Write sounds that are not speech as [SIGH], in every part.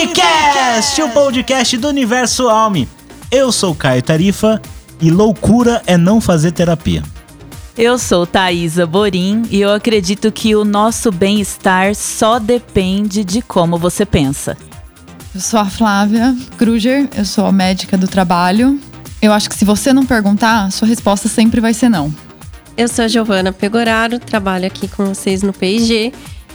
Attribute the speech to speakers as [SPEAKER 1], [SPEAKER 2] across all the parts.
[SPEAKER 1] Unicast, o podcast do Universo Alme. Eu sou Caio Tarifa e loucura é não fazer terapia.
[SPEAKER 2] Eu sou Thaisa Borim e eu acredito que o nosso bem-estar só depende de como você pensa.
[SPEAKER 3] Eu sou a Flávia Kruger, eu sou médica do trabalho. Eu acho que se você não perguntar, sua resposta sempre vai ser não.
[SPEAKER 4] Eu sou a Giovana Pegoraro, trabalho aqui com vocês no PIG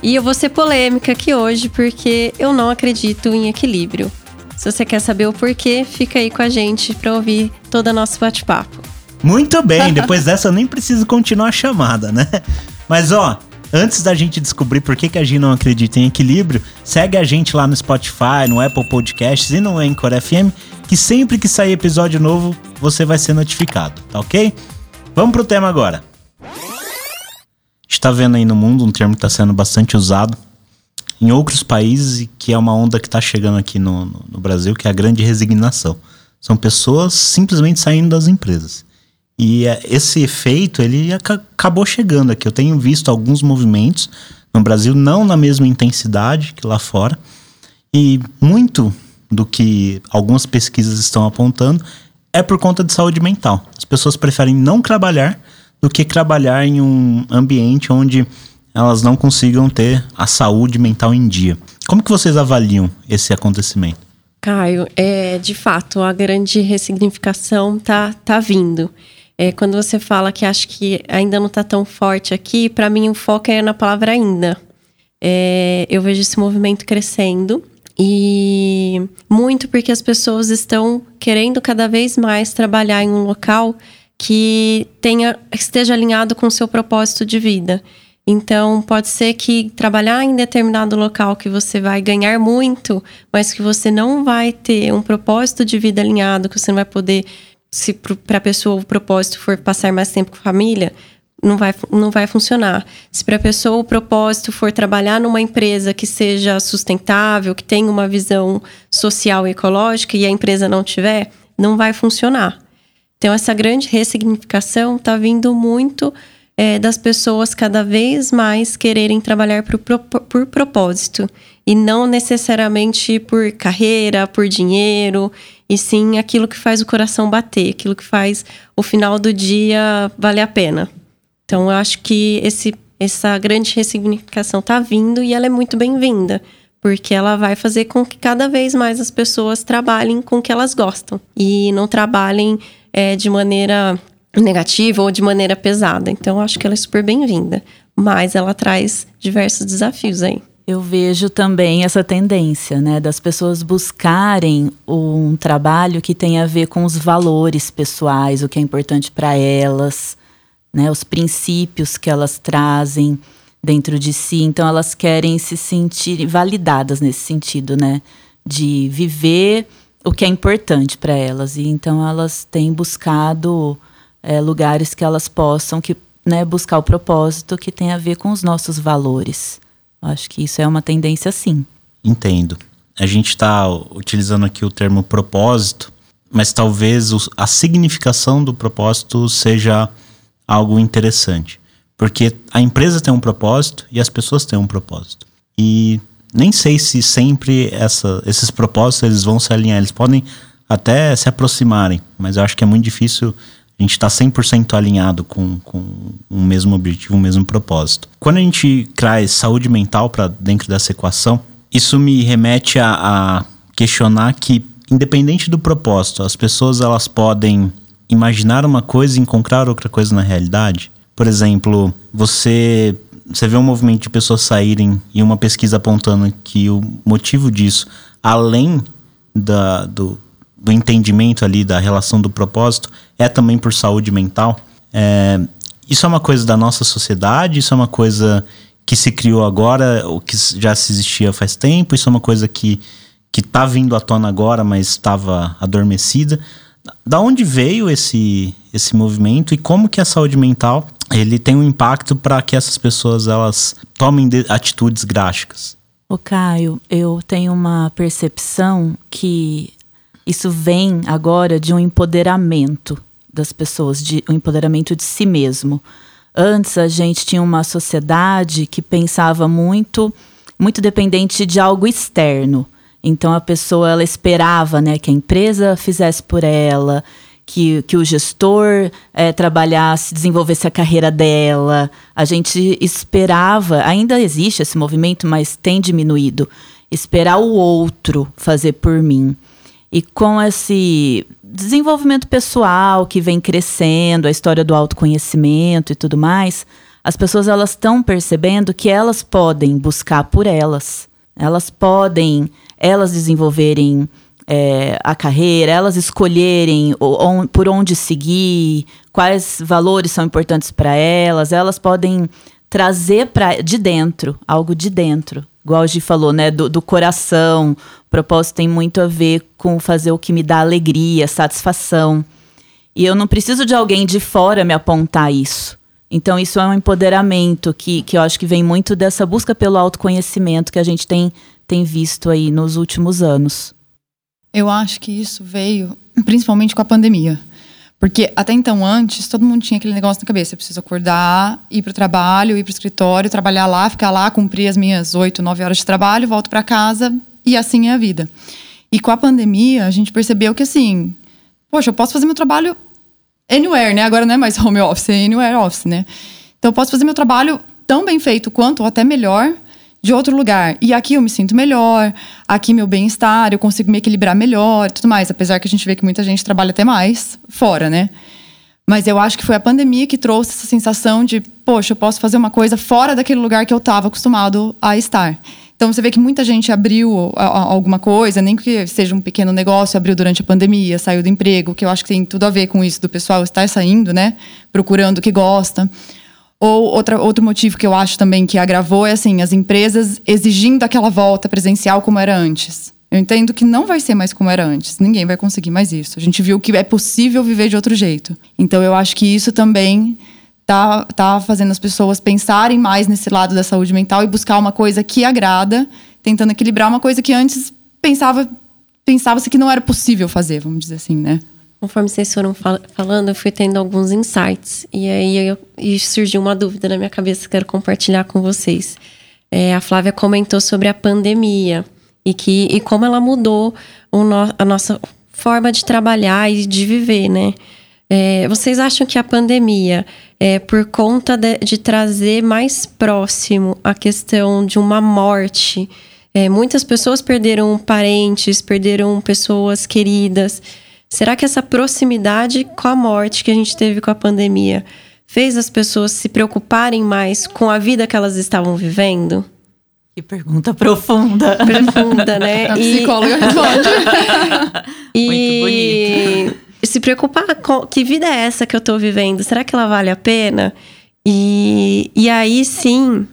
[SPEAKER 4] e eu vou ser polêmica aqui hoje porque eu não acredito em equilíbrio. Se você quer saber o porquê, fica aí com a gente para ouvir todo o nosso bate-papo.
[SPEAKER 1] Muito bem, [LAUGHS] depois dessa eu nem preciso continuar a chamada, né? Mas ó, antes da gente descobrir por que, que a gente não acredita em equilíbrio, segue a gente lá no Spotify, no Apple Podcasts e no Anchor FM, que sempre que sair episódio novo, você vai ser notificado, tá ok? Vamos pro tema agora. Está vendo aí no mundo um termo que está sendo bastante usado em outros países que é uma onda que está chegando aqui no, no, no Brasil, que é a grande resignação. São pessoas simplesmente saindo das empresas. E é, esse efeito, ele acabou chegando aqui. Eu tenho visto alguns movimentos no Brasil, não na mesma intensidade que lá fora. E muito do que algumas pesquisas estão apontando é por conta de saúde mental. As pessoas preferem não trabalhar do que trabalhar em um ambiente onde elas não consigam ter a saúde mental em dia. Como que vocês avaliam esse acontecimento?
[SPEAKER 4] Caio, é, de fato, a grande ressignificação tá, tá vindo. É, quando você fala que acho que ainda não está tão forte aqui, para mim o foco é na palavra ainda. É, eu vejo esse movimento crescendo e muito porque as pessoas estão querendo cada vez mais trabalhar em um local que tenha esteja alinhado com o seu propósito de vida. Então, pode ser que trabalhar em determinado local que você vai ganhar muito, mas que você não vai ter um propósito de vida alinhado, que você não vai poder se para a pessoa o propósito for passar mais tempo com a família, não vai, não vai funcionar. Se para a pessoa o propósito for trabalhar numa empresa que seja sustentável, que tenha uma visão social e ecológica e a empresa não tiver, não vai funcionar. Então, essa grande ressignificação está vindo muito é, das pessoas cada vez mais quererem trabalhar por, por propósito e não necessariamente por carreira, por dinheiro e sim aquilo que faz o coração bater, aquilo que faz o final do dia valer a pena. Então eu acho que esse, essa grande ressignificação está vindo e ela é muito bem-vinda, porque ela vai fazer com que cada vez mais as pessoas trabalhem com o que elas gostam e não trabalhem é, de maneira negativa ou de maneira pesada. Então acho que ela é super bem-vinda, mas ela traz diversos desafios aí.
[SPEAKER 2] Eu vejo também essa tendência, né, das pessoas buscarem um trabalho que tenha a ver com os valores pessoais, o que é importante para elas, né, os princípios que elas trazem dentro de si. Então elas querem se sentir validadas nesse sentido, né, de viver o que é importante para elas. E então elas têm buscado é, lugares que elas possam que, né, buscar o propósito que tem a ver com os nossos valores. Acho que isso é uma tendência sim.
[SPEAKER 1] Entendo. A gente está utilizando aqui o termo propósito, mas talvez a significação do propósito seja algo interessante. Porque a empresa tem um propósito e as pessoas têm um propósito. E nem sei se sempre essa, esses propósitos eles vão se alinhar. Eles podem até se aproximarem, mas eu acho que é muito difícil a gente está 100% alinhado com, com o mesmo objetivo, o mesmo propósito. Quando a gente traz saúde mental para dentro dessa equação, isso me remete a, a questionar que, independente do propósito, as pessoas elas podem imaginar uma coisa e encontrar outra coisa na realidade. Por exemplo, você você vê um movimento de pessoas saírem e uma pesquisa apontando que o motivo disso, além da, do, do entendimento ali da relação do propósito é também por saúde mental. É, isso é uma coisa da nossa sociedade, isso é uma coisa que se criou agora, ou que já se existia faz tempo, isso é uma coisa que que está vindo à tona agora, mas estava adormecida. Da onde veio esse esse movimento e como que a saúde mental ele tem um impacto para que essas pessoas elas tomem atitudes drásticas?
[SPEAKER 2] O Caio, eu tenho uma percepção que isso vem agora de um empoderamento das pessoas, de um empoderamento de si mesmo. Antes a gente tinha uma sociedade que pensava muito, muito dependente de algo externo. Então a pessoa ela esperava, né, que a empresa fizesse por ela, que, que o gestor é, trabalhasse, desenvolvesse a carreira dela. A gente esperava, ainda existe esse movimento, mas tem diminuído. Esperar o outro fazer por mim. E com esse desenvolvimento pessoal que vem crescendo, a história do autoconhecimento e tudo mais, as pessoas elas estão percebendo que elas podem buscar por elas. Elas podem, elas desenvolverem é, a carreira, elas escolherem o, por onde seguir, quais valores são importantes para elas, elas podem trazer para de dentro, algo de dentro. Igual a Gi falou, né, do, do coração. O propósito tem muito a ver com fazer o que me dá alegria, satisfação. E eu não preciso de alguém de fora me apontar isso. Então, isso é um empoderamento que, que eu acho que vem muito dessa busca pelo autoconhecimento que a gente tem, tem visto aí nos últimos anos.
[SPEAKER 3] Eu acho que isso veio principalmente com a pandemia. Porque até então, antes, todo mundo tinha aquele negócio na cabeça. Eu preciso acordar, ir para o trabalho, ir para o escritório, trabalhar lá, ficar lá, cumprir as minhas oito, nove horas de trabalho, volto para casa e assim é a vida. E com a pandemia, a gente percebeu que assim, poxa, eu posso fazer meu trabalho anywhere, né? Agora não é mais home office, é anywhere office, né? Então eu posso fazer meu trabalho tão bem feito quanto, ou até melhor, de outro lugar. E aqui eu me sinto melhor, aqui meu bem-estar, eu consigo me equilibrar melhor e tudo mais. Apesar que a gente vê que muita gente trabalha até mais fora, né? Mas eu acho que foi a pandemia que trouxe essa sensação de, poxa, eu posso fazer uma coisa fora daquele lugar que eu estava acostumado a estar. Então você vê que muita gente abriu alguma coisa, nem que seja um pequeno negócio, abriu durante a pandemia, saiu do emprego, que eu acho que tem tudo a ver com isso do pessoal estar saindo, né? Procurando o que gosta. Ou outra, outro motivo que eu acho também que agravou é assim, as empresas exigindo aquela volta presencial como era antes. Eu entendo que não vai ser mais como era antes. Ninguém vai conseguir mais isso. A gente viu que é possível viver de outro jeito. Então eu acho que isso também tá, tá fazendo as pessoas pensarem mais nesse lado da saúde mental e buscar uma coisa que agrada, tentando equilibrar uma coisa que antes pensava pensava-se que não era possível fazer, vamos dizer assim, né?
[SPEAKER 4] Conforme vocês foram fal falando, eu fui tendo alguns insights. E aí eu, e surgiu uma dúvida na minha cabeça que quero compartilhar com vocês. É, a Flávia comentou sobre a pandemia e, que, e como ela mudou no, a nossa forma de trabalhar e de viver, né? É, vocês acham que a pandemia, é, por conta de, de trazer mais próximo a questão de uma morte, é, muitas pessoas perderam parentes, perderam pessoas queridas. Será que essa proximidade com a morte que a gente teve com a pandemia fez as pessoas se preocuparem mais com a vida que elas estavam vivendo?
[SPEAKER 2] Que pergunta profunda.
[SPEAKER 4] Profunda, né? [LAUGHS]
[SPEAKER 3] A psicóloga responde. [LAUGHS]
[SPEAKER 4] e... Muito bonito. Se preocupar com que vida é essa que eu tô vivendo? Será que ela vale a pena? E, e aí sim,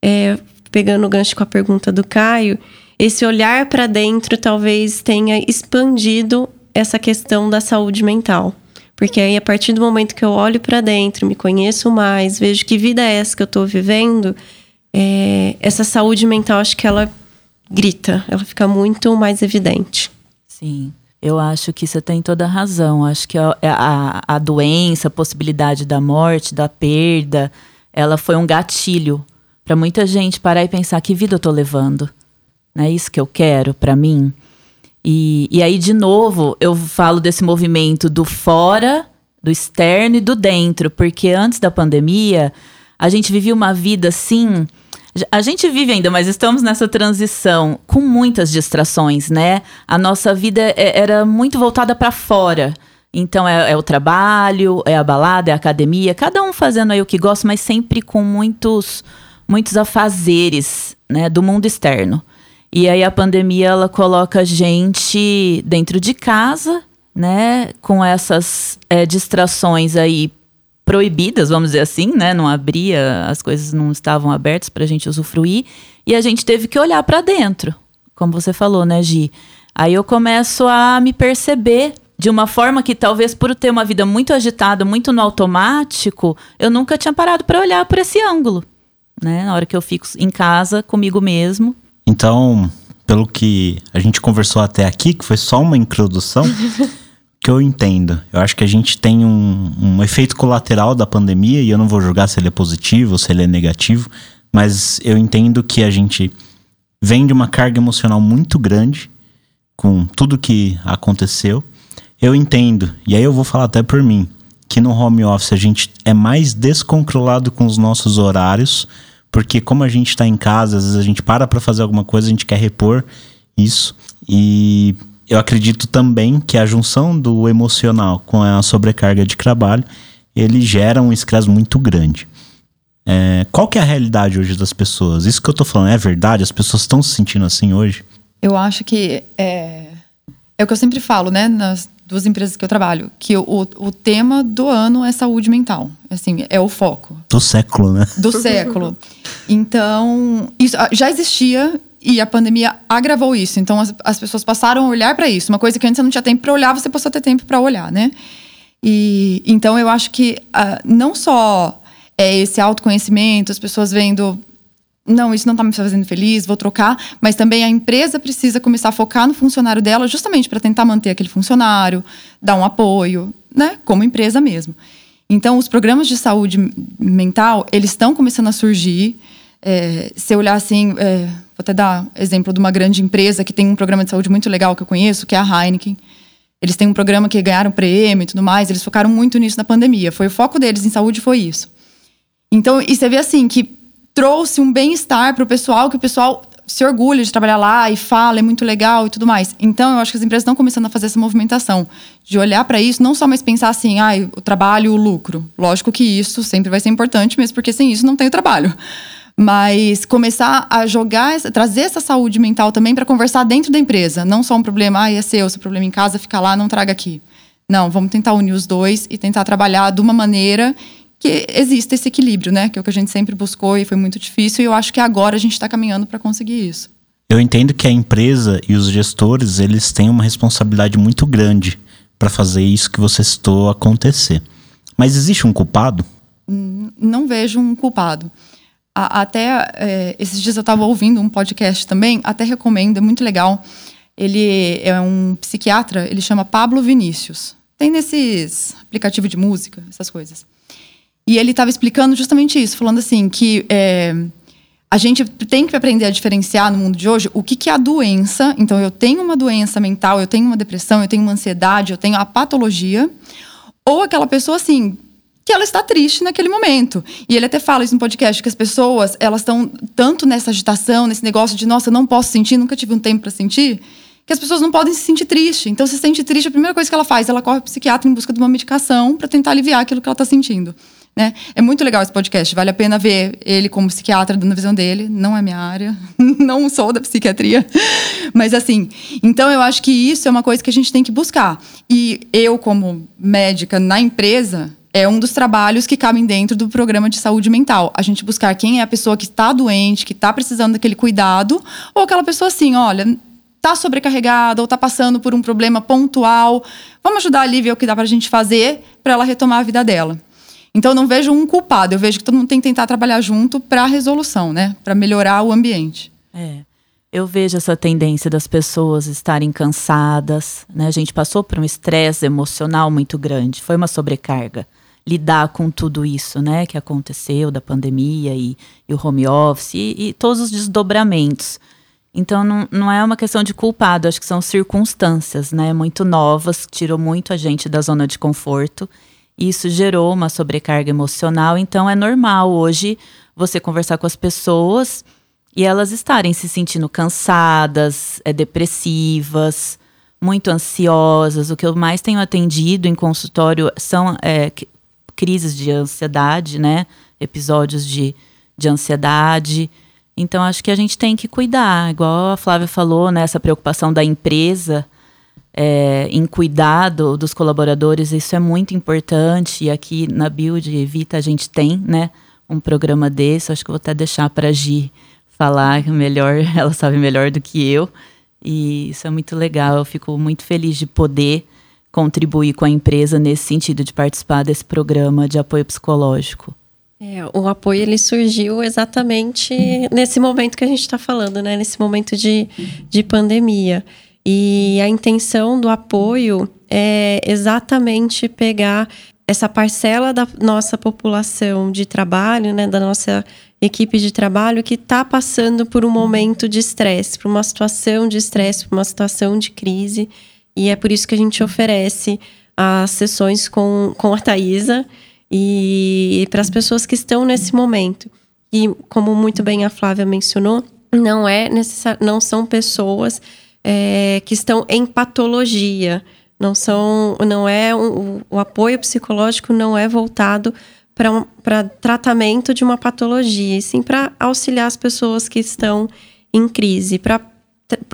[SPEAKER 4] é, pegando o gancho com a pergunta do Caio, esse olhar para dentro talvez tenha expandido essa questão da saúde mental. Porque aí, a partir do momento que eu olho para dentro, me conheço mais, vejo que vida é essa que eu estou vivendo, é, essa saúde mental, acho que ela grita, ela fica muito mais evidente.
[SPEAKER 2] Sim. Eu acho que você tem toda a razão. Acho que a, a, a doença, a possibilidade da morte, da perda, ela foi um gatilho para muita gente parar e pensar que vida eu tô levando. Não é isso que eu quero para mim? E, e aí, de novo, eu falo desse movimento do fora, do externo e do dentro, porque antes da pandemia, a gente vivia uma vida assim. A gente vive ainda, mas estamos nessa transição com muitas distrações, né? A nossa vida é, era muito voltada para fora. Então é, é, o trabalho, é a balada, é a academia, cada um fazendo aí o que gosta, mas sempre com muitos, muitos afazeres, né, do mundo externo. E aí a pandemia ela coloca a gente dentro de casa, né, com essas é, distrações aí proibidas, vamos dizer assim, né? Não abria, as coisas não estavam abertas para a gente usufruir e a gente teve que olhar para dentro, como você falou, né, Gi? Aí eu começo a me perceber de uma forma que talvez por ter uma vida muito agitada, muito no automático, eu nunca tinha parado para olhar por esse ângulo, né? Na hora que eu fico em casa comigo mesmo,
[SPEAKER 1] então, pelo que a gente conversou até aqui, que foi só uma introdução, [LAUGHS] que eu entendo. Eu acho que a gente tem um, um efeito colateral da pandemia, e eu não vou julgar se ele é positivo ou se ele é negativo, mas eu entendo que a gente vem de uma carga emocional muito grande com tudo que aconteceu. Eu entendo, e aí eu vou falar até por mim, que no home office a gente é mais descontrolado com os nossos horários, porque como a gente está em casa, às vezes a gente para para fazer alguma coisa, a gente quer repor isso. E eu acredito também que a junção do emocional com a sobrecarga de trabalho, ele gera um estresse muito grande. É, qual que é a realidade hoje das pessoas? Isso que eu tô falando é verdade? As pessoas estão se sentindo assim hoje?
[SPEAKER 3] Eu acho que é, é o que eu sempre falo, né? Nas duas empresas que eu trabalho, que o, o tema do ano é saúde mental. Assim, é o foco.
[SPEAKER 1] Do século, né?
[SPEAKER 3] Do século. Então, isso ah, já existia e a pandemia agravou isso. Então, as, as pessoas passaram a olhar para isso. Uma coisa que antes você não tinha tempo para olhar, você passou a ter tempo para olhar, né? E então eu acho que uh, não só é esse autoconhecimento, as pessoas vendo não, isso não está me fazendo feliz, vou trocar, mas também a empresa precisa começar a focar no funcionário dela justamente para tentar manter aquele funcionário, dar um apoio, né, como empresa mesmo. Então, os programas de saúde mental, eles estão começando a surgir. É, se eu olhar assim, é, vou até dar exemplo de uma grande empresa que tem um programa de saúde muito legal que eu conheço, que é a Heineken. Eles têm um programa que ganharam prêmio e tudo mais, eles focaram muito nisso na pandemia. Foi o foco deles em saúde, foi isso. Então, e você vê assim que trouxe um bem-estar para o pessoal, que o pessoal se orgulha de trabalhar lá e fala, é muito legal e tudo mais. Então, eu acho que as empresas estão começando a fazer essa movimentação, de olhar para isso, não só mais pensar assim, ah, o trabalho, o lucro. Lógico que isso sempre vai ser importante, mesmo porque sem isso não tem o trabalho. Mas começar a jogar, trazer essa saúde mental também para conversar dentro da empresa. Não só um problema, ah, é seu, seu problema em casa, fica lá, não traga aqui. Não, vamos tentar unir os dois e tentar trabalhar de uma maneira que exista esse equilíbrio, né? Que é o que a gente sempre buscou e foi muito difícil. E eu acho que agora a gente está caminhando para conseguir isso.
[SPEAKER 1] Eu entendo que a empresa e os gestores eles têm uma responsabilidade muito grande para fazer isso que você citou acontecer. Mas existe um culpado?
[SPEAKER 3] Hum, não vejo um culpado. até é, esses dias eu estava ouvindo um podcast também, até recomendo, é muito legal. Ele é um psiquiatra, ele chama Pablo Vinícius. Tem nesses aplicativos de música, essas coisas. E ele estava explicando justamente isso, falando assim que é, a gente tem que aprender a diferenciar no mundo de hoje o que, que é a doença. Então, eu tenho uma doença mental, eu tenho uma depressão, eu tenho uma ansiedade, eu tenho a patologia. Ou aquela pessoa, assim, que ela está triste naquele momento. E ele até fala isso no podcast, que as pessoas, elas estão tanto nessa agitação, nesse negócio de, nossa, eu não posso sentir, nunca tive um tempo para sentir, que as pessoas não podem se sentir triste. Então, se sente triste, a primeira coisa que ela faz, ela corre para o psiquiatra em busca de uma medicação para tentar aliviar aquilo que ela está sentindo. Né? É muito legal esse podcast, vale a pena ver ele como psiquiatra dando a visão dele. Não é minha área, [LAUGHS] não sou da psiquiatria. Mas assim, então eu acho que isso é uma coisa que a gente tem que buscar. E eu, como médica na empresa, é um dos trabalhos que cabem dentro do programa de saúde mental. A gente buscar quem é a pessoa que está doente, que está precisando daquele cuidado, ou aquela pessoa assim, olha, está sobrecarregada ou está passando por um problema pontual. Vamos ajudar ali ver o que dá para a gente fazer para ela retomar a vida dela. Então, eu não vejo um culpado, eu vejo que todo mundo tem que tentar trabalhar junto para a resolução, né? Para melhorar o ambiente.
[SPEAKER 2] É. Eu vejo essa tendência das pessoas estarem cansadas, né? A gente passou por um estresse emocional muito grande, foi uma sobrecarga. Lidar com tudo isso, né, que aconteceu da pandemia e, e o home office e, e, todos os desdobramentos. Então, não, não é uma questão de culpado, acho que são circunstâncias, né, muito novas, tirou muito a gente da zona de conforto isso gerou uma sobrecarga emocional, então é normal hoje você conversar com as pessoas e elas estarem se sentindo cansadas, é, depressivas, muito ansiosas. O que eu mais tenho atendido em consultório são é, crises de ansiedade, né? Episódios de, de ansiedade. Então, acho que a gente tem que cuidar, igual a Flávia falou, né? Essa preocupação da empresa é, em cuidado dos colaboradores, isso é muito importante. E aqui na Build Vita a gente tem, né, um programa desse. Acho que vou até deixar para a Gi falar melhor, [LAUGHS] ela sabe melhor do que eu. E isso é muito legal. Eu fico muito feliz de poder contribuir com a empresa nesse sentido de participar desse programa de apoio psicológico.
[SPEAKER 4] É, o apoio ele surgiu exatamente nesse momento que a gente está falando, né? Nesse momento de, de pandemia. E a intenção do apoio é exatamente pegar essa parcela da nossa população de trabalho, né, da nossa equipe de trabalho que está passando por um momento de estresse, por uma situação de estresse, por uma situação de crise. E é por isso que a gente oferece as sessões com, com a Thaisa e, para as pessoas que estão nesse momento. E como muito bem a Flávia mencionou, não é necessário, não são pessoas é, que estão em patologia. Não são, não é um, o apoio psicológico não é voltado para um, tratamento de uma patologia, e sim para auxiliar as pessoas que estão em crise. Para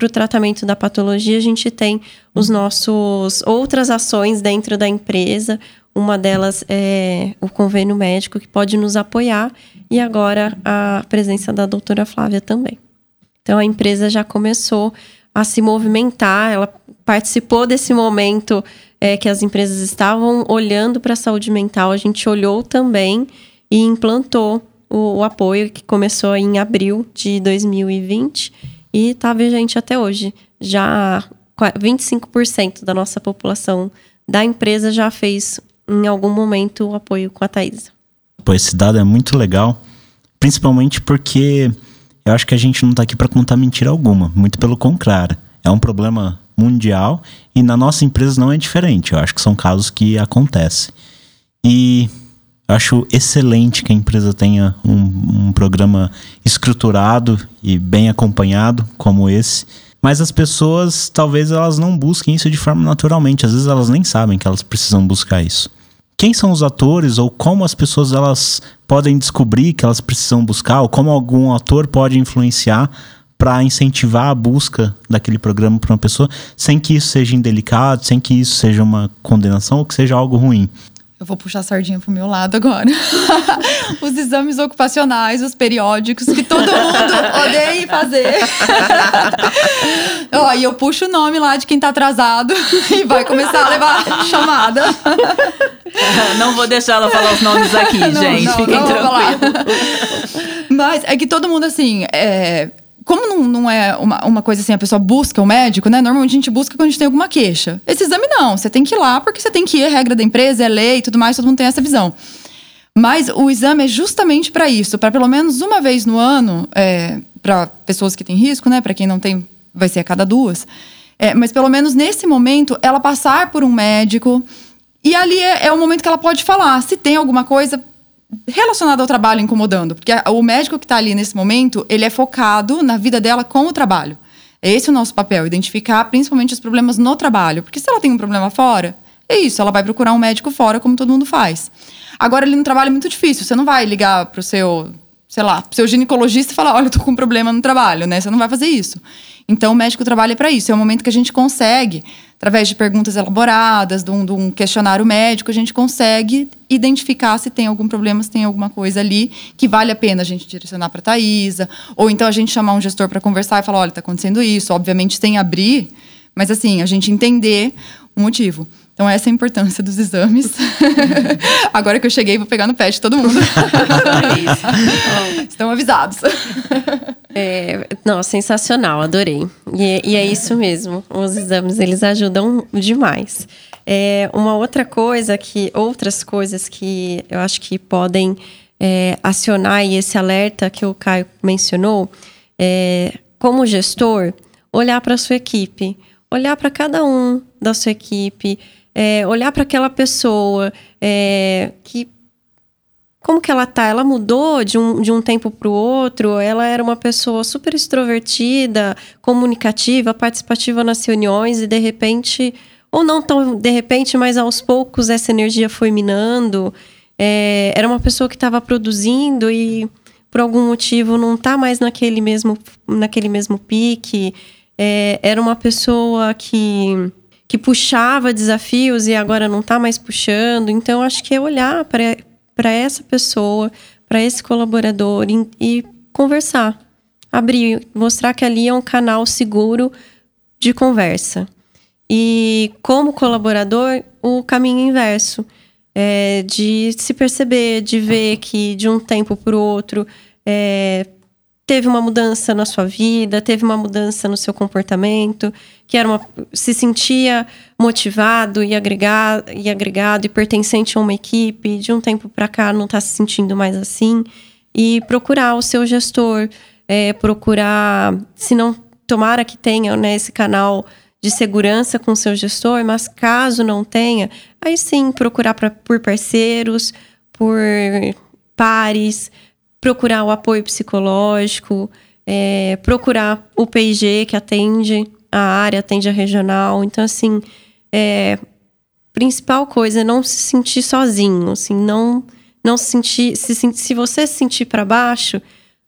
[SPEAKER 4] o tratamento da patologia, a gente tem os nossos outras ações dentro da empresa. Uma delas é o convênio médico que pode nos apoiar e agora a presença da doutora Flávia também. Então a empresa já começou a se movimentar, ela participou desse momento é, que as empresas estavam olhando para a saúde mental, a gente olhou também e implantou o, o apoio que começou em abril de 2020 e está vigente até hoje. Já 25% da nossa população da empresa já fez em algum momento o apoio com a Thaisa.
[SPEAKER 1] Pô, esse dado é muito legal, principalmente porque eu acho que a gente não está aqui para contar mentira alguma, muito pelo contrário. É um problema mundial e na nossa empresa não é diferente. Eu acho que são casos que acontecem. E eu acho excelente que a empresa tenha um, um programa estruturado e bem acompanhado como esse. Mas as pessoas, talvez elas não busquem isso de forma naturalmente. Às vezes elas nem sabem que elas precisam buscar isso quem são os atores ou como as pessoas elas podem descobrir que elas precisam buscar ou como algum ator pode influenciar para incentivar a busca daquele programa para uma pessoa sem que isso seja indelicado, sem que isso seja uma condenação ou que seja algo ruim.
[SPEAKER 3] Eu vou puxar a sardinha pro meu lado agora. [LAUGHS] os exames ocupacionais, os periódicos, que todo mundo odeia fazer. [LAUGHS] Ó, e eu puxo o nome lá de quem tá atrasado e vai começar a levar chamada. [LAUGHS]
[SPEAKER 2] Não vou deixar ela falar os nomes aqui, não, gente. Não, Fiquem tranquilos.
[SPEAKER 3] Mas é que todo mundo, assim, é, como não, não é uma, uma coisa assim, a pessoa busca o médico, né? Normalmente a gente busca quando a gente tem alguma queixa. Esse exame não, você tem que ir lá porque você tem que ir, é regra da empresa, é lei e tudo mais, todo mundo tem essa visão. Mas o exame é justamente para isso, para pelo menos uma vez no ano, é, para pessoas que têm risco, né? Para quem não tem, vai ser a cada duas. É, mas pelo menos nesse momento, ela passar por um médico. E ali é, é o momento que ela pode falar se tem alguma coisa relacionado ao trabalho incomodando. Porque o médico que está ali nesse momento, ele é focado na vida dela com o trabalho. É esse o nosso papel, identificar principalmente os problemas no trabalho. Porque se ela tem um problema fora, é isso, ela vai procurar um médico fora, como todo mundo faz. Agora, ali no trabalho é muito difícil. Você não vai ligar para o seu, sei lá, pro seu ginecologista e falar: olha, eu tô com um problema no trabalho, né? Você não vai fazer isso. Então, o médico trabalha para isso. É o momento que a gente consegue, através de perguntas elaboradas, de um, de um, questionário médico, a gente consegue identificar se tem algum problema, se tem alguma coisa ali que vale a pena a gente direcionar para a Thaisa. Ou então a gente chamar um gestor para conversar e falar: olha, está acontecendo isso. Obviamente, sem abrir, mas assim, a gente entender o motivo. Então, essa é a importância dos exames. [LAUGHS] Agora que eu cheguei, vou pegar no pé de todo mundo. [LAUGHS] Estão avisados. [LAUGHS]
[SPEAKER 4] É, não, sensacional, adorei. E, e, é isso mesmo. Os exames, eles ajudam demais. É, uma outra coisa que... Outras coisas que eu acho que podem é, acionar e esse alerta que o Caio mencionou, é, como gestor, olhar para a sua equipe. Olhar para cada um da sua equipe é, olhar para aquela pessoa é, que como que ela tá? Ela mudou de um, de um tempo para o outro? Ela era uma pessoa super extrovertida, comunicativa, participativa nas reuniões e de repente, ou não tão de repente, mas aos poucos essa energia foi minando. É, era uma pessoa que estava produzindo e por algum motivo não está mais naquele mesmo, naquele mesmo pique. É, era uma pessoa que que puxava desafios e agora não está mais puxando. Então, acho que é olhar para essa pessoa, para esse colaborador e, e conversar. Abrir, mostrar que ali é um canal seguro de conversa. E como colaborador, o caminho inverso. É, de se perceber, de ver que de um tempo para o outro é, teve uma mudança na sua vida, teve uma mudança no seu comportamento, que era uma, se sentia motivado e agregado, e agregado e pertencente a uma equipe, de um tempo para cá não está se sentindo mais assim, e procurar o seu gestor, é, procurar, se não tomara que tenha né, esse canal de segurança com o seu gestor, mas caso não tenha, aí sim procurar pra, por parceiros, por pares, procurar o apoio psicológico, é, procurar o PIG que atende a área, atende a regional. Então, assim, é, principal coisa é não se sentir sozinho, assim, não, não se sentir. Se, se você se sentir para baixo,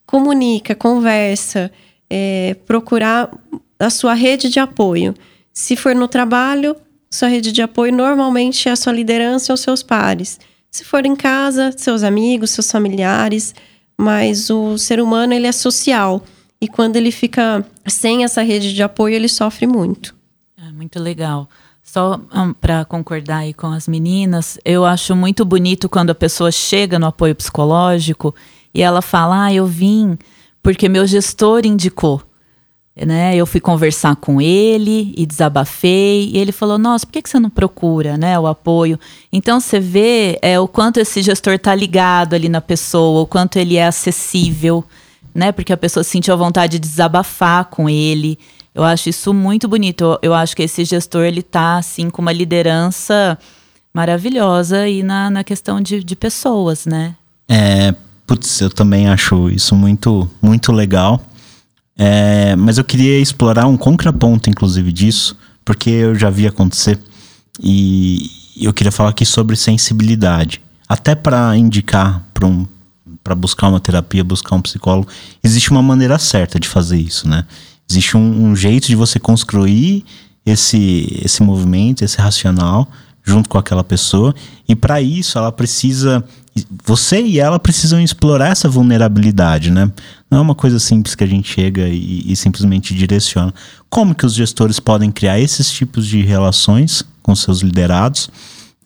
[SPEAKER 4] comunica, conversa, é, procurar a sua rede de apoio. Se for no trabalho, sua rede de apoio normalmente é a sua liderança ou seus pares. Se for em casa, seus amigos, seus familiares mas o ser humano ele é social e quando ele fica sem essa rede de apoio ele sofre muito.
[SPEAKER 2] É muito legal. Só um, para concordar aí com as meninas, eu acho muito bonito quando a pessoa chega no apoio psicológico e ela fala: "Ah, eu vim porque meu gestor indicou" né? Eu fui conversar com ele e desabafei. E ele falou: Nossa, por que, que você não procura né, o apoio? Então você vê é, o quanto esse gestor está ligado ali na pessoa, o quanto ele é acessível, né? Porque a pessoa sentiu a vontade de desabafar com ele. Eu acho isso muito bonito. Eu, eu acho que esse gestor ele tá assim com uma liderança maravilhosa aí na, na questão de, de pessoas, né?
[SPEAKER 1] É, putz, eu também acho isso muito, muito legal. É, mas eu queria explorar um contraponto, inclusive, disso, porque eu já vi acontecer. E eu queria falar aqui sobre sensibilidade. Até para indicar para um, buscar uma terapia, buscar um psicólogo, existe uma maneira certa de fazer isso, né? Existe um, um jeito de você construir esse, esse movimento, esse racional, junto com aquela pessoa. E para isso, ela precisa. Você e ela precisam explorar essa vulnerabilidade, né? Não é uma coisa simples que a gente chega e, e simplesmente direciona. Como que os gestores podem criar esses tipos de relações com seus liderados?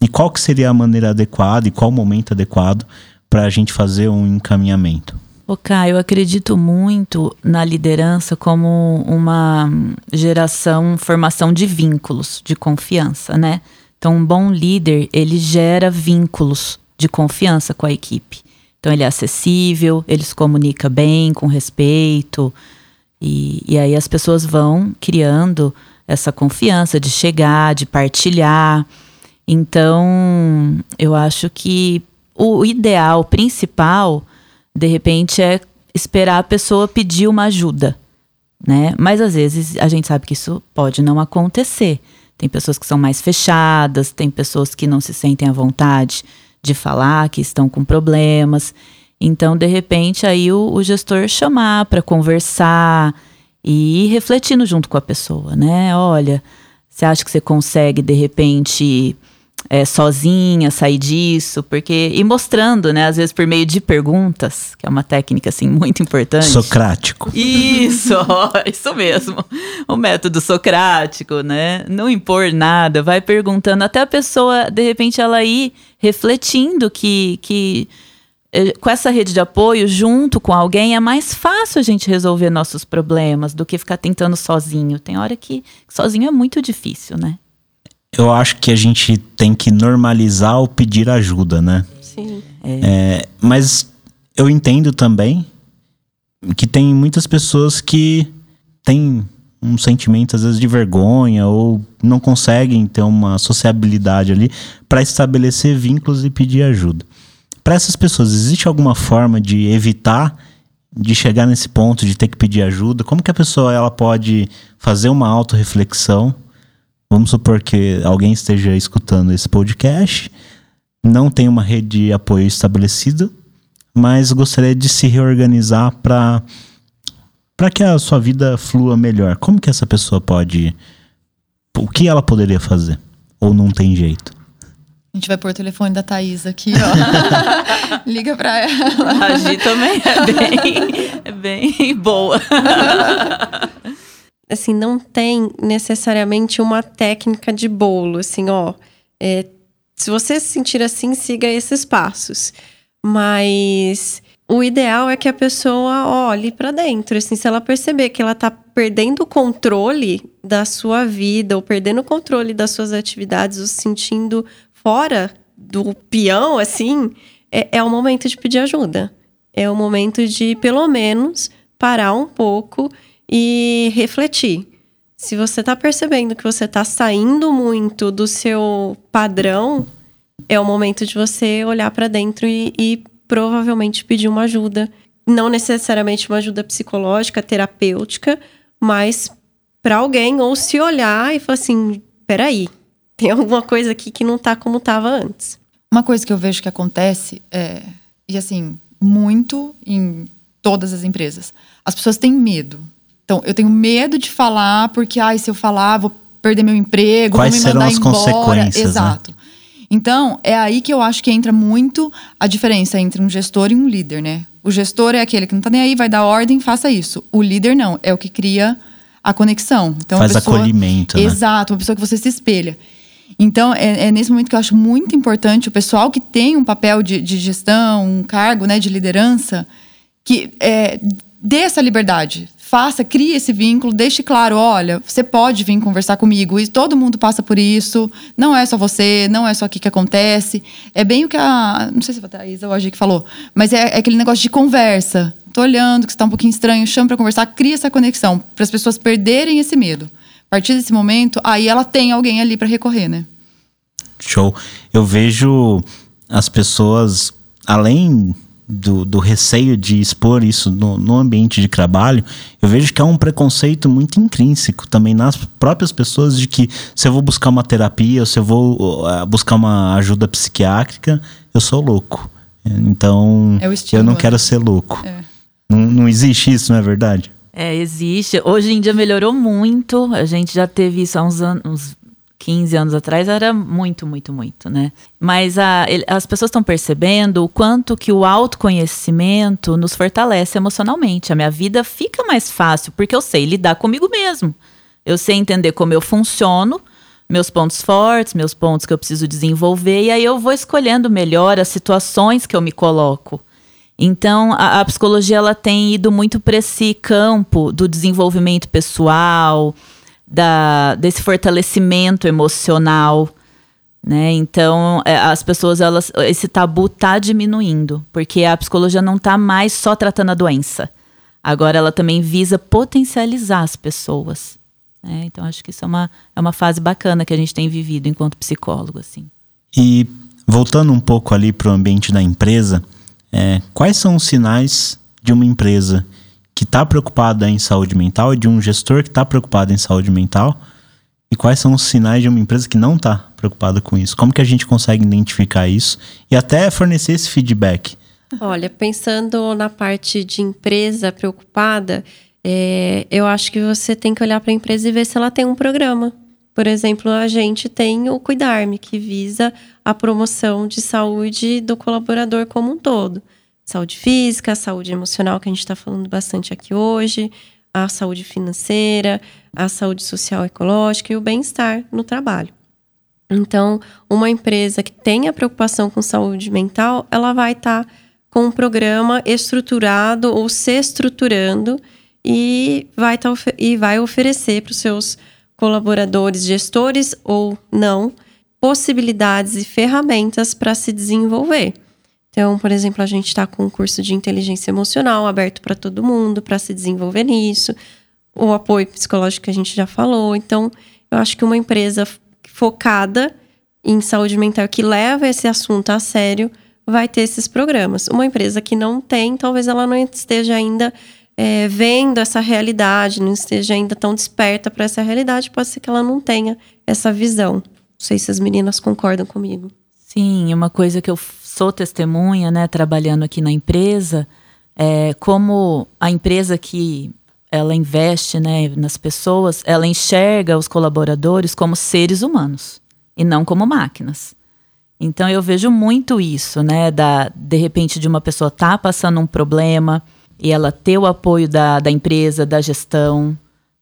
[SPEAKER 1] E qual que seria a maneira adequada e qual o momento adequado para a gente fazer um encaminhamento?
[SPEAKER 2] O Caio, eu acredito muito na liderança como uma geração, formação de vínculos, de confiança, né? Então, um bom líder, ele gera vínculos de confiança com a equipe. Então ele é acessível, ele se comunica bem, com respeito. E, e aí as pessoas vão criando essa confiança de chegar, de partilhar. Então, eu acho que o ideal, principal, de repente, é esperar a pessoa pedir uma ajuda, né? Mas às vezes a gente sabe que isso pode não acontecer. Tem pessoas que são mais fechadas, tem pessoas que não se sentem à vontade de falar que estão com problemas. Então, de repente, aí o, o gestor chamar para conversar e ir refletindo junto com a pessoa, né? Olha, você acha que você consegue, de repente, é, sozinha sair disso? Porque. E mostrando, né? Às vezes por meio de perguntas, que é uma técnica, assim, muito importante.
[SPEAKER 1] Socrático.
[SPEAKER 2] Isso, [LAUGHS] isso mesmo. O método socrático, né? Não impor nada, vai perguntando até a pessoa, de repente, ela ir refletindo que, que eh, com essa rede de apoio, junto com alguém, é mais fácil a gente resolver nossos problemas do que ficar tentando sozinho. Tem hora que sozinho é muito difícil, né?
[SPEAKER 1] Eu acho que a gente tem que normalizar o pedir ajuda, né?
[SPEAKER 4] Sim.
[SPEAKER 1] É. É, mas eu entendo também que tem muitas pessoas que têm um sentimento às vezes de vergonha ou não conseguem ter uma sociabilidade ali para estabelecer vínculos e pedir ajuda. Para essas pessoas, existe alguma forma de evitar de chegar nesse ponto de ter que pedir ajuda? Como que a pessoa ela pode fazer uma autorreflexão? Vamos supor que alguém esteja escutando esse podcast, não tem uma rede de apoio estabelecida, mas gostaria de se reorganizar para para que a sua vida flua melhor, como que essa pessoa pode. O que ela poderia fazer? Ou não tem jeito?
[SPEAKER 3] A gente vai pôr o telefone da Thaís aqui, ó. [LAUGHS] Liga pra ela.
[SPEAKER 2] A Gi também é bem, é bem boa. [LAUGHS]
[SPEAKER 4] Assim, não tem necessariamente uma técnica de bolo, assim, ó. É, se você se sentir assim, siga esses passos. Mas o ideal é que a pessoa olhe para dentro. Assim, se ela perceber que ela está perdendo o controle da sua vida, ou perdendo o controle das suas atividades, ou se sentindo fora do peão, assim, é, é o momento de pedir ajuda. É o momento de, pelo menos, parar um pouco e refletir. Se você está percebendo que você está saindo muito do seu padrão, é o momento de você olhar para dentro e, e provavelmente pedir uma ajuda. Não necessariamente uma ajuda psicológica, terapêutica, mas para alguém, ou se olhar e falar assim: peraí, tem alguma coisa aqui que não tá como estava antes.
[SPEAKER 3] Uma coisa que eu vejo que acontece, é, e assim, muito em todas as empresas, as pessoas têm medo. Então, eu tenho medo de falar, porque, ai, se eu falar, vou perder meu emprego,
[SPEAKER 1] Quais
[SPEAKER 3] vou me
[SPEAKER 1] serão
[SPEAKER 3] mandar
[SPEAKER 1] as
[SPEAKER 3] embora.
[SPEAKER 1] consequências, né?
[SPEAKER 3] Exato. Então, é aí que eu acho que entra muito a diferença entre um gestor e um líder, né? O gestor é aquele que não tá nem aí, vai dar ordem, faça isso. O líder não, é o que cria a conexão. Então,
[SPEAKER 1] Faz
[SPEAKER 3] pessoa-
[SPEAKER 1] acolhimento, né?
[SPEAKER 3] Exato, uma pessoa que você se espelha. Então, é, é nesse momento que eu acho muito importante o pessoal que tem um papel de, de gestão, um cargo né, de liderança, que é, dê essa liberdade. Faça, crie esse vínculo, deixe claro, olha, você pode vir conversar comigo, e todo mundo passa por isso, não é só você, não é só aqui que acontece. É bem o que a. Não sei se foi a Thaís ou a Gi que falou, mas é, é aquele negócio de conversa. Tô olhando que está um pouquinho estranho, chama para conversar, cria essa conexão, para as pessoas perderem esse medo. A partir desse momento, aí ela tem alguém ali para recorrer, né?
[SPEAKER 1] Show. Eu vejo as pessoas, além do, do receio de expor isso no, no ambiente de trabalho, eu vejo que há um preconceito muito intrínseco também nas próprias pessoas de que se eu vou buscar uma terapia, ou se eu vou uh, buscar uma ajuda psiquiátrica, eu sou louco. Então,
[SPEAKER 3] É
[SPEAKER 1] eu não quero ser louco.
[SPEAKER 3] É.
[SPEAKER 1] Não, não existe isso, não é verdade?
[SPEAKER 2] É, existe. Hoje em dia melhorou muito. A gente já teve isso há uns anos, 15 anos atrás, era muito, muito, muito, né? Mas a- as pessoas estão percebendo o quanto que o autoconhecimento nos fortalece emocionalmente. A minha vida fica mais fácil, porque eu sei lidar comigo mesmo. Eu sei entender como eu funciono, meus pontos fortes, meus pontos que eu preciso desenvolver, e aí eu vou escolhendo melhor as situações que eu me coloco. Então, a, a psicologia ela tem ido muito para esse campo do desenvolvimento pessoal, da, desse fortalecimento emocional, né? Então, é, as pessoas, elas, esse tabu tá diminuindo, porque a psicologia não tá mais só tratando a doença. Agora, ela também visa potencializar as pessoas. né? Então, acho que isso é uma, é uma fase bacana que a gente tem vivido enquanto psicólogo, assim.
[SPEAKER 1] E voltando um pouco ali para o ambiente da empresa, é, quais são os sinais de uma empresa que está preocupada em saúde mental de um gestor que está preocupado em saúde mental? E quais são os sinais de uma empresa que não está preocupada com isso? Como que a gente consegue identificar isso e até fornecer esse feedback?
[SPEAKER 4] Olha, pensando na parte de empresa preocupada, é, eu acho que você tem que olhar para a empresa e ver se ela tem um programa. Por exemplo, a gente tem o Cuidar-me, que visa a promoção de saúde do colaborador como um todo. Saúde física, saúde emocional, que a gente está falando bastante aqui hoje, a saúde financeira, a saúde social ecológica e o bem-estar no trabalho. Então, uma empresa que tenha preocupação com saúde mental, ela vai estar com um programa estruturado ou se estruturando e vai, tá, e vai oferecer para os seus colaboradores, gestores ou não, possibilidades e ferramentas para se desenvolver. Então, por exemplo, a gente está com um curso de inteligência emocional aberto para todo mundo, para se desenvolver nisso. O apoio psicológico que a gente já falou. Então, eu acho que uma empresa focada em saúde mental que leva esse assunto a sério vai ter esses programas. Uma empresa que não tem, talvez ela não esteja ainda é, vendo essa realidade, não esteja ainda tão desperta para essa realidade, pode ser que ela não tenha essa visão. Não sei se as meninas concordam comigo.
[SPEAKER 2] Sim, uma coisa que eu sou testemunha, né, trabalhando aqui na empresa, é como a empresa que ela investe, né, nas pessoas, ela enxerga os colaboradores como seres humanos e não como máquinas. Então eu vejo muito isso, né, da de repente de uma pessoa tá passando um problema e ela ter o apoio da, da empresa, da gestão,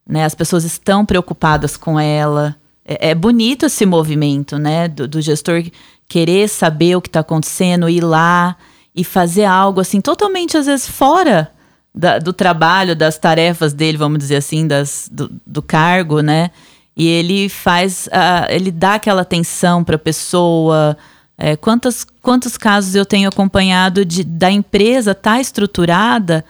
[SPEAKER 2] né, as pessoas estão preocupadas com ela. É, é bonito esse movimento, né, do, do gestor querer saber o que está acontecendo, ir lá e fazer algo assim totalmente às vezes fora da, do trabalho, das tarefas dele, vamos dizer assim, das, do, do cargo, né? E ele faz, uh, ele dá aquela atenção para a pessoa. É, quantos, quantos casos eu tenho acompanhado de, da empresa estar tá estruturada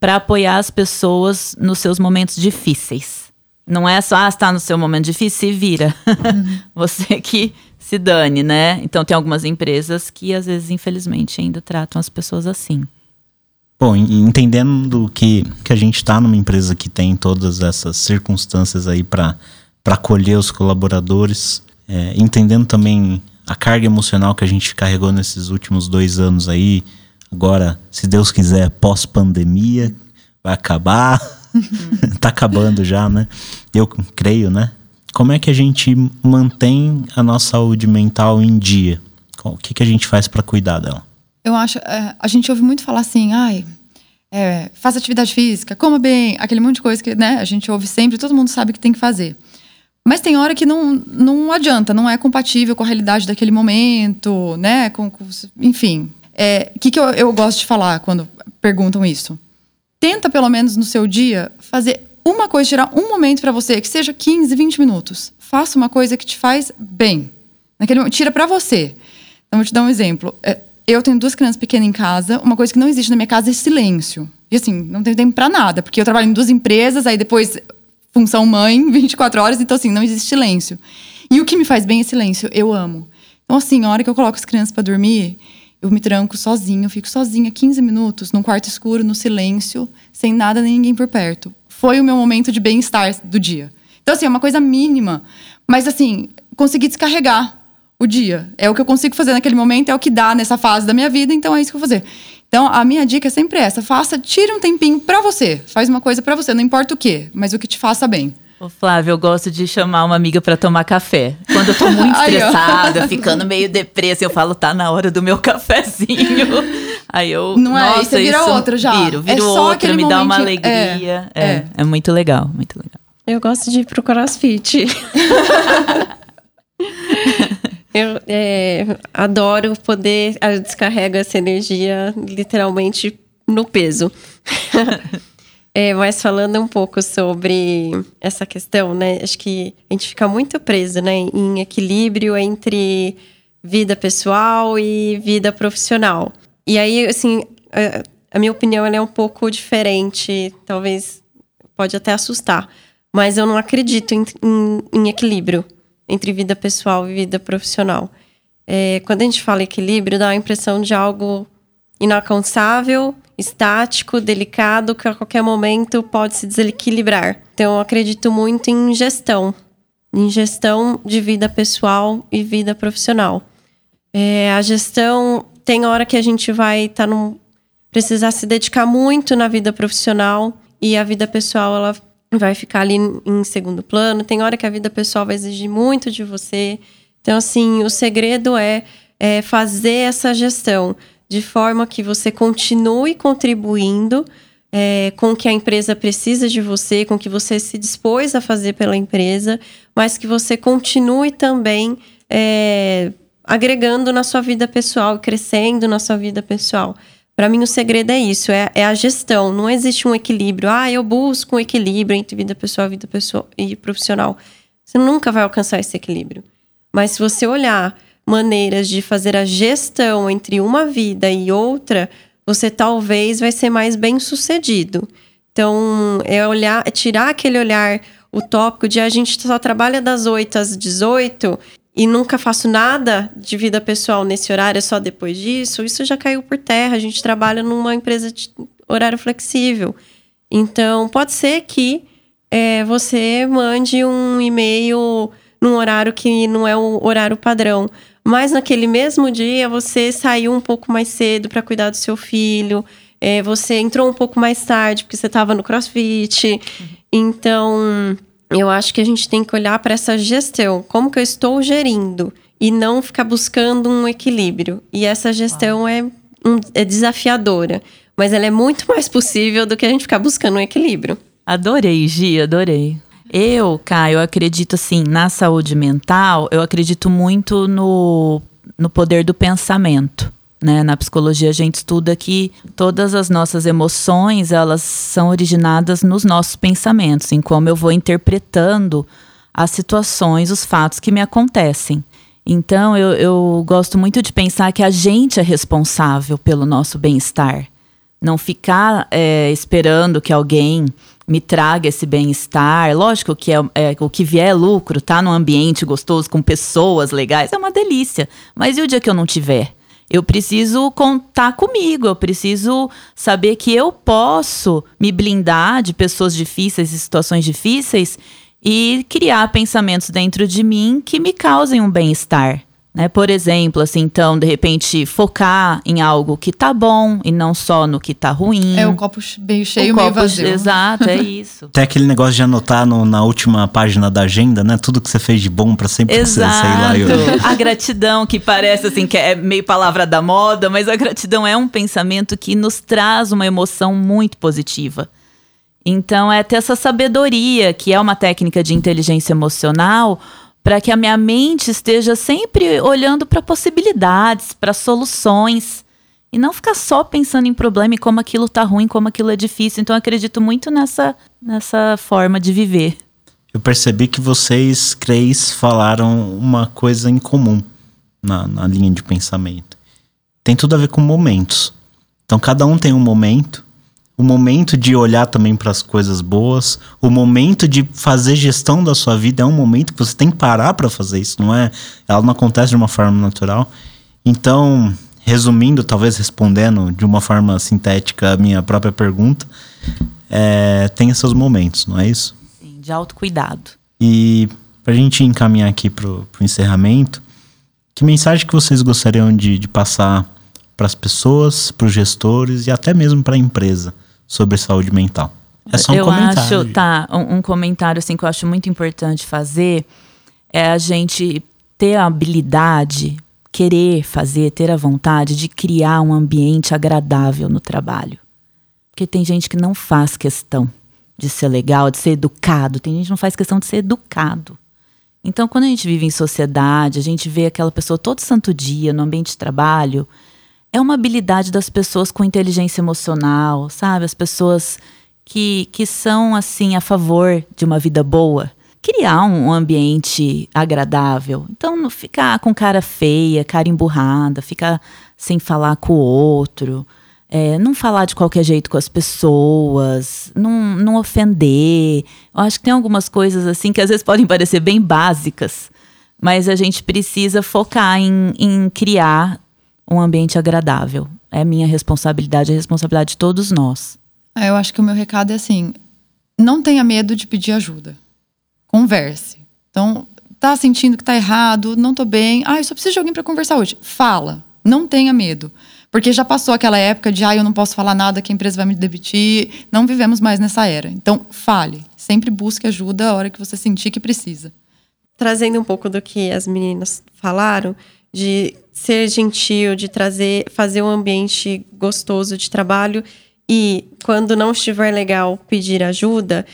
[SPEAKER 2] para apoiar as pessoas nos seus momentos difíceis? Não é só, ah, está no seu momento difícil, se vira. Uhum. [LAUGHS] Você que se dane, né? Então tem algumas empresas que às vezes, infelizmente, ainda tratam as pessoas assim.
[SPEAKER 1] Bom, entendendo que, que a gente está numa empresa que tem todas essas circunstâncias aí para acolher os colaboradores, é, entendendo também a carga emocional que a gente carregou nesses últimos dois anos aí, agora, se Deus quiser, pós-pandemia, vai acabar, [LAUGHS] tá acabando já, né? Eu creio, né? Como é que a gente mantém a nossa saúde mental em dia? O que, que a gente faz para cuidar dela?
[SPEAKER 3] Eu acho, é, a gente ouve muito falar assim, ai, é, faça atividade física, coma bem, aquele monte de coisa que né, a gente ouve sempre, todo mundo sabe que tem que fazer. Mas tem hora que não, não adianta, não é compatível com a realidade daquele momento, né? Com, com enfim. O é, que, que eu, eu gosto de falar quando perguntam isso? Tenta, pelo menos no seu dia, fazer uma coisa, tirar um momento para você, que seja 15, 20 minutos. Faça uma coisa que te faz bem. Naquele, tira para você. Então, vou te dar um exemplo. É, eu tenho duas crianças pequenas em casa. Uma coisa que não existe na minha casa é silêncio. E assim, não tenho tempo para nada, porque eu trabalho em duas empresas, aí depois função mãe, [LAUGHS] 24 horas, então assim, não existe silêncio. E o que me faz bem é silêncio, eu amo. Então assim, a hora que eu coloco as crianças para dormir, eu me tranco sozinho, eu fico sozinha 15 minutos num quarto escuro, no silêncio, sem nada nem ninguém por perto. Foi o meu momento de bem-estar do dia. Então assim, é uma coisa mínima, mas assim, consegui descarregar o dia. É o que eu consigo fazer naquele momento, é o que dá nessa fase da minha vida, então é isso que eu vou fazer. Então, a minha dica é sempre essa: faça, tire um tempinho para você. Faz uma coisa para você, não importa o quê, mas o que te faça bem.
[SPEAKER 2] Ô, Flávio, eu gosto de chamar uma amiga para tomar café. Quando eu tô muito [LAUGHS] estressada, ficando meio depressa, eu falo, tá na hora do meu cafezinho. [LAUGHS] Aí eu.
[SPEAKER 3] Não é, nossa, você vira isso, outro já.
[SPEAKER 2] Viro, viro é outra, me dá uma alegria. É, é, é, é muito legal, muito legal.
[SPEAKER 4] Eu gosto de ir pro crossfit. [LAUGHS] Eu é, adoro poder eu descarrego essa energia literalmente no peso. [LAUGHS] é, mas falando um pouco sobre essa questão, né? Acho que a gente fica muito preso, né, em equilíbrio entre vida pessoal e vida profissional. E aí, assim, a, a minha opinião é um pouco diferente, talvez pode até assustar, mas eu não acredito em, em, em equilíbrio entre vida pessoal e vida profissional. É, quando a gente fala equilíbrio, dá a impressão de algo inalcançável, estático, delicado, que a qualquer momento pode se desequilibrar. Então, eu acredito muito em gestão, em gestão de vida pessoal e vida profissional. É, a gestão tem hora que a gente vai estar tá num precisar se dedicar muito na vida profissional e a vida pessoal ela vai ficar ali em segundo plano. Tem hora que a vida pessoal vai exigir muito de você. Então, assim, o segredo é, é fazer essa gestão de forma que você continue contribuindo é, com o que a empresa precisa de você, com o que você se dispôs a fazer pela empresa, mas que você continue também é, agregando na sua vida pessoal, crescendo na sua vida pessoal. Para mim, o segredo é isso, é, é, a gestão. Não existe um equilíbrio. Ah, eu busco um equilíbrio entre vida pessoal, vida pessoal e profissional. Você nunca vai alcançar esse equilíbrio. Mas se você olhar maneiras de fazer a gestão entre uma vida e outra, você talvez vai ser mais bem sucedido. Então, é olhar, é tirar aquele olhar utópico de a gente só trabalha das 8 às 18 e nunca faço nada de vida pessoal nesse horário, é só depois disso, isso já caiu por terra. A gente trabalha numa empresa de horário flexível. Então, pode ser que é, você mande um e-mail num horário que não é o horário padrão. Mas naquele mesmo dia, você saiu um pouco mais cedo para cuidar do seu filho, é, você entrou um pouco mais tarde porque você estava no crossfit. Uhum. Então eu acho que a gente tem que olhar para essa gestão, como que eu estou gerindo e não ficar buscando um equilíbrio. E essa gestão é, um, é desafiadora, mas ela é muito mais possível do que a gente ficar buscando um equilíbrio.
[SPEAKER 2] Adorei, Gi, adorei. Eu, Caio, acredito assim, na saúde mental, eu acredito muito no, no poder do pensamento. Né? Na psicologia a gente estuda que todas as nossas emoções elas são originadas nos nossos pensamentos, em como eu vou interpretando as situações, os fatos que me acontecem. Então eu, eu gosto muito de pensar que a gente é responsável pelo nosso bem-estar. Não ficar é, esperando que alguém me traga esse bem-estar. Lógico que é, é, o que vier é lucro, tá num ambiente gostoso, com pessoas legais, é uma delícia. Mas e o dia que eu não tiver? Eu preciso contar comigo, eu preciso saber que eu posso me blindar de pessoas difíceis e situações difíceis e criar pensamentos dentro de mim que me causem um bem-estar. Né? Por exemplo, assim, então, de repente, focar em algo que tá bom e não só no que tá ruim.
[SPEAKER 3] É o copo meio cheio, o meio vazio.
[SPEAKER 2] Exato, é [LAUGHS] isso.
[SPEAKER 1] Tem aquele negócio de anotar no, na última página da agenda, né? Tudo que você fez de bom para sempre
[SPEAKER 2] Exato.
[SPEAKER 1] você
[SPEAKER 2] lá. Eu... A gratidão, que parece assim, que é meio palavra da moda, mas a gratidão é um pensamento que nos traz uma emoção muito positiva. Então, é ter essa sabedoria, que é uma técnica de inteligência emocional, para que a minha mente esteja sempre olhando para possibilidades, para soluções e não ficar só pensando em problema e como aquilo tá ruim, como aquilo é difícil. Então acredito muito nessa nessa forma de viver.
[SPEAKER 1] Eu percebi que vocês três falaram uma coisa em comum na, na linha de pensamento. Tem tudo a ver com momentos. Então cada um tem um momento o momento de olhar também para as coisas boas, o momento de fazer gestão da sua vida é um momento que você tem que parar para fazer isso, não é? Ela não acontece de uma forma natural. Então, resumindo, talvez respondendo de uma forma sintética a minha própria pergunta, é, tenha seus momentos, não é isso?
[SPEAKER 2] Sim, de autocuidado.
[SPEAKER 1] E para a gente encaminhar aqui para o encerramento, que mensagem que vocês gostariam de, de passar para as pessoas, para os gestores e até mesmo para a empresa sobre saúde mental.
[SPEAKER 2] É só um eu comentário. acho, tá, um, um, comentário assim que eu acho muito importante fazer é a gente ter a habilidade, querer fazer, ter a vontade de criar um ambiente agradável no trabalho. Porque tem gente que não faz questão de ser legal, de ser educado, tem gente que não faz questão de ser educado. Então, quando a gente vive em sociedade, a gente vê aquela pessoa todo santo dia no ambiente de trabalho, é uma habilidade das pessoas com inteligência emocional, sabe? As pessoas que, que são, assim, a favor de uma vida boa. Criar um ambiente agradável. Então, não ficar com cara feia, cara emburrada, ficar sem falar com o outro. É, não falar de qualquer jeito com as pessoas, não, não ofender. Eu acho que tem algumas coisas assim que às vezes podem parecer bem básicas, mas a gente precisa focar em, em criar um ambiente agradável. É minha responsabilidade, é a responsabilidade de todos nós.
[SPEAKER 3] É, eu acho que o meu recado é assim: não tenha medo de pedir ajuda. Converse. Então, tá sentindo que tá errado, não tô bem. Ah, eu só preciso de alguém para conversar hoje. Fala. Não tenha medo. Porque já passou aquela época de, ah, eu não posso falar nada que a empresa vai me demitir. Não vivemos mais nessa era. Então, fale. Sempre busque ajuda a hora que você sentir que precisa.
[SPEAKER 4] Trazendo um pouco do que as meninas falaram, de ser gentil, de trazer, fazer um ambiente gostoso de trabalho e quando não estiver legal pedir ajuda,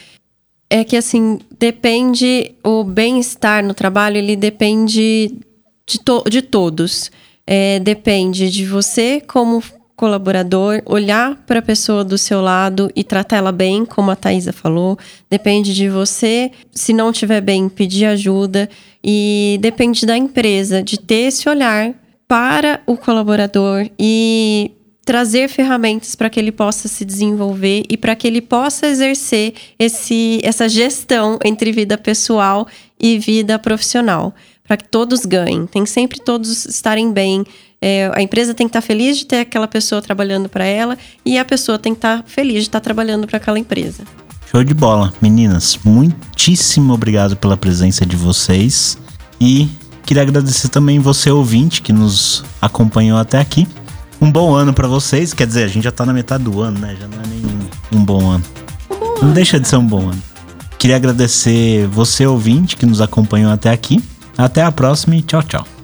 [SPEAKER 4] é que assim depende o bem-estar no trabalho, ele depende de, to de todos. É, depende de você como colaborador, olhar para a pessoa do seu lado e tratar ela bem, como a Thaisa falou. Depende de você, se não estiver bem, pedir ajuda. E depende da empresa, de ter esse olhar para o colaborador e trazer ferramentas para que ele possa se desenvolver e para que ele possa exercer esse, essa gestão entre vida pessoal e vida profissional, para que todos ganhem. Tem sempre todos estarem bem, é, a empresa tem que estar tá feliz de ter aquela pessoa trabalhando para ela e a pessoa tem que estar tá feliz de estar tá trabalhando para aquela empresa.
[SPEAKER 1] Show de bola, meninas. Muitíssimo obrigado pela presença de vocês e queria agradecer também você ouvinte que nos acompanhou até aqui. Um bom ano para vocês, quer dizer, a gente já tá na metade do ano, né? Já não é nem um, bom ano. Não deixa de ser um bom ano. Queria agradecer você ouvinte que nos acompanhou até aqui. Até a próxima e tchau, tchau.